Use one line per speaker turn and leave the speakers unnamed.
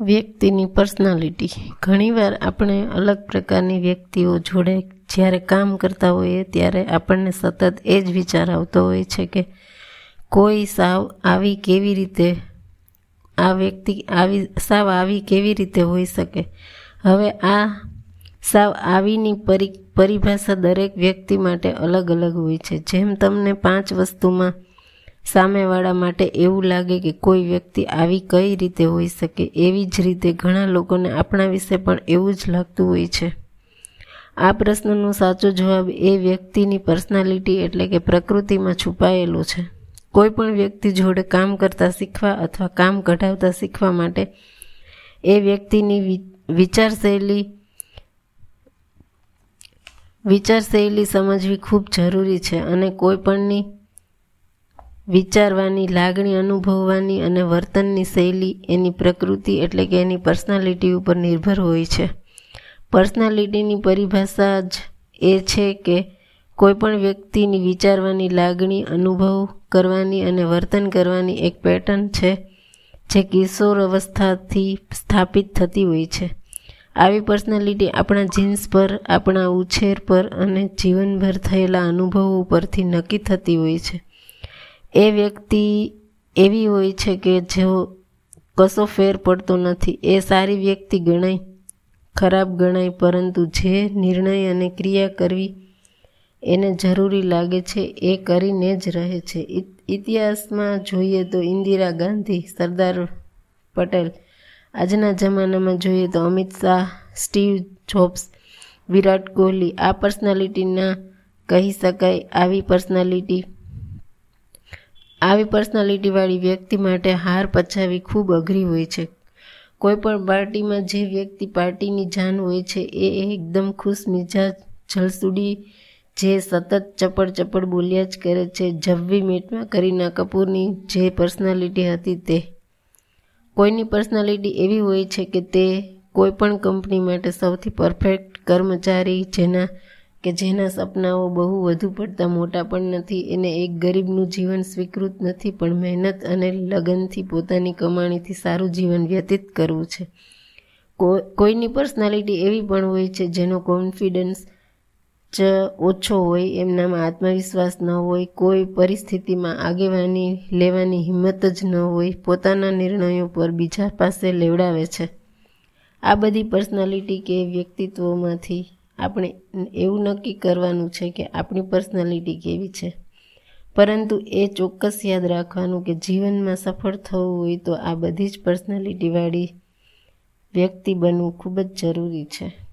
વ્યક્તિની પર્સનાલિટી ઘણીવાર આપણે અલગ પ્રકારની વ્યક્તિઓ જોડે જ્યારે કામ કરતા હોઈએ ત્યારે આપણને સતત એ જ વિચાર આવતો હોય છે કે કોઈ સાવ આવી કેવી રીતે, આ વ્યક્તિ આવી, સાવ આવી કેવી રીતે હોઈ શકે. હવે આ સાવ આવીની પરિ, પરિભાષા દરેક વ્યક્તિ માટે અલગ અલગ હોય છે. જેમ તમને પાંચ વસ્તુમાં સામેવાળા માટે એવું લાગે કે કોઈ વ્યક્તિ આવી કઈ રીતે હોઈ શકે, એવી જ રીતે ઘણા લોકોને આપણા વિશે પણ એવું જ લાગતું હોય છે. આ પ્રશ્નનો સાચો જવાબ એ વ્યક્તિની પર્સનાલિટી એટલે કે પ્રકૃતિમાં છુપાયેલો છે. કોઈ પણ વ્યક્તિ જોડે કામ કરતાં શીખવા અથવા કામ કઢાવતા શીખવા માટે એ વ્યક્તિની વિચારશૈલી વિચારશૈલી સમજવી ખૂબ જરૂરી છે અને કોઈપણની વિચારવાની, લાગણી અનુભવવાની અને વર્તનની શૈલી એની પ્રકૃતિ એટલે કે એની પર્સનાલિટી ઉપર નિર્ભર હોય છે. પર્સનાલિટીની પરિભાષા જ એ છે કે કોઈપણ વ્યક્તિની વિચારવાની, લાગણી, અનુભવ કરવાની અને વર્તન કરવાની એક પેટર્ન છે જે કિશોર અવસ્થાથી સ્થાપિત થતી હોય છે. આવી પર્સનાલિટી આપણા જીન્સ પર, આપણા ઉછેર પર અને જીવનભર થયેલા અનુભવો પરથી નક્કી થતી હોય છે. એ વ્યક્તિ એવી હોય છે કે જેઓ કશો ફેર પડતો નથી. એ સારી વ્યક્તિ ગણાય, ખરાબ ગણાય, પરંતુ જે નિર્ણય અને ક્રિયા કરવી એને જરૂરી લાગે છે, એ કરીને જ રહે છે. ઇતિહાસમાં જોઈએ તો ઇન્દિરા ગાંધી, સરદાર પટેલ, આજના જમાનામાં જોઈએ તો અમિત શાહ, સ્ટીવ જોબ્સ, વિરાટ કોહલી, આ પર્સનાલિટીના કહી શકાય, આવી પર્સનાલિટી આવી પર્સનાલિટીવાળી વ્યક્તિ માટે હાર પચાવી ખૂબ અઘરી હોય છે. કોઈપણ પાર્ટીમાં જે વ્યક્તિ પાર્ટીની જાન હોય છે, એ એકદમ ખુશ મિજાજ જલસુડી જે સતત ચપડ ચપડ બોલ્યા જ કરે છે જવ્વી મેટમાં કરીના કપૂરની જે પર્સનાલિટી હતી તે. કોઈની પર્સનાલિટી એવી હોય છે કે તે કોઈપણ કંપની માટે સૌથી પરફેક્ટ કર્મચારી જેના કે જેના સપનાઓ બહુ વધુ પડતા મોટા પણ નથી એને એક ગરીબનું જીવન સ્વીકૃત નથી, પણ મહેનત અને લગનથી પોતાની કમાણીથી સારું જીવન વ્યતીત કરવું છે. કોઈની પર્સનાલિટી એવી પણ હોય છે જેનો કોન્ફિડન્સ જ ઓછો હોય એમનામાં આત્મવિશ્વાસ ન હોય, કોઈ પરિસ્થિતિમાં આગેવાની લેવાની હિંમત જ ન હોય, પોતાના નિર્ણયો પર બીજા પાસે લેવડાવે છે. આ બધી પર્સનાલિટી કે વ્યક્તિત્વમાંથી આપણે એવું નક્કી કરવાનું છે કે આપણી પર્સનાલિટી કેવી છે. પરંતુ એ ચોક્કસ યાદ રાખવાનું કે જીવનમાં સફળ થવું હોય તો આ બધી જ પર્સનાલિટીવાળી વ્યક્તિ બનવું ખૂબ જ જરૂરી છે.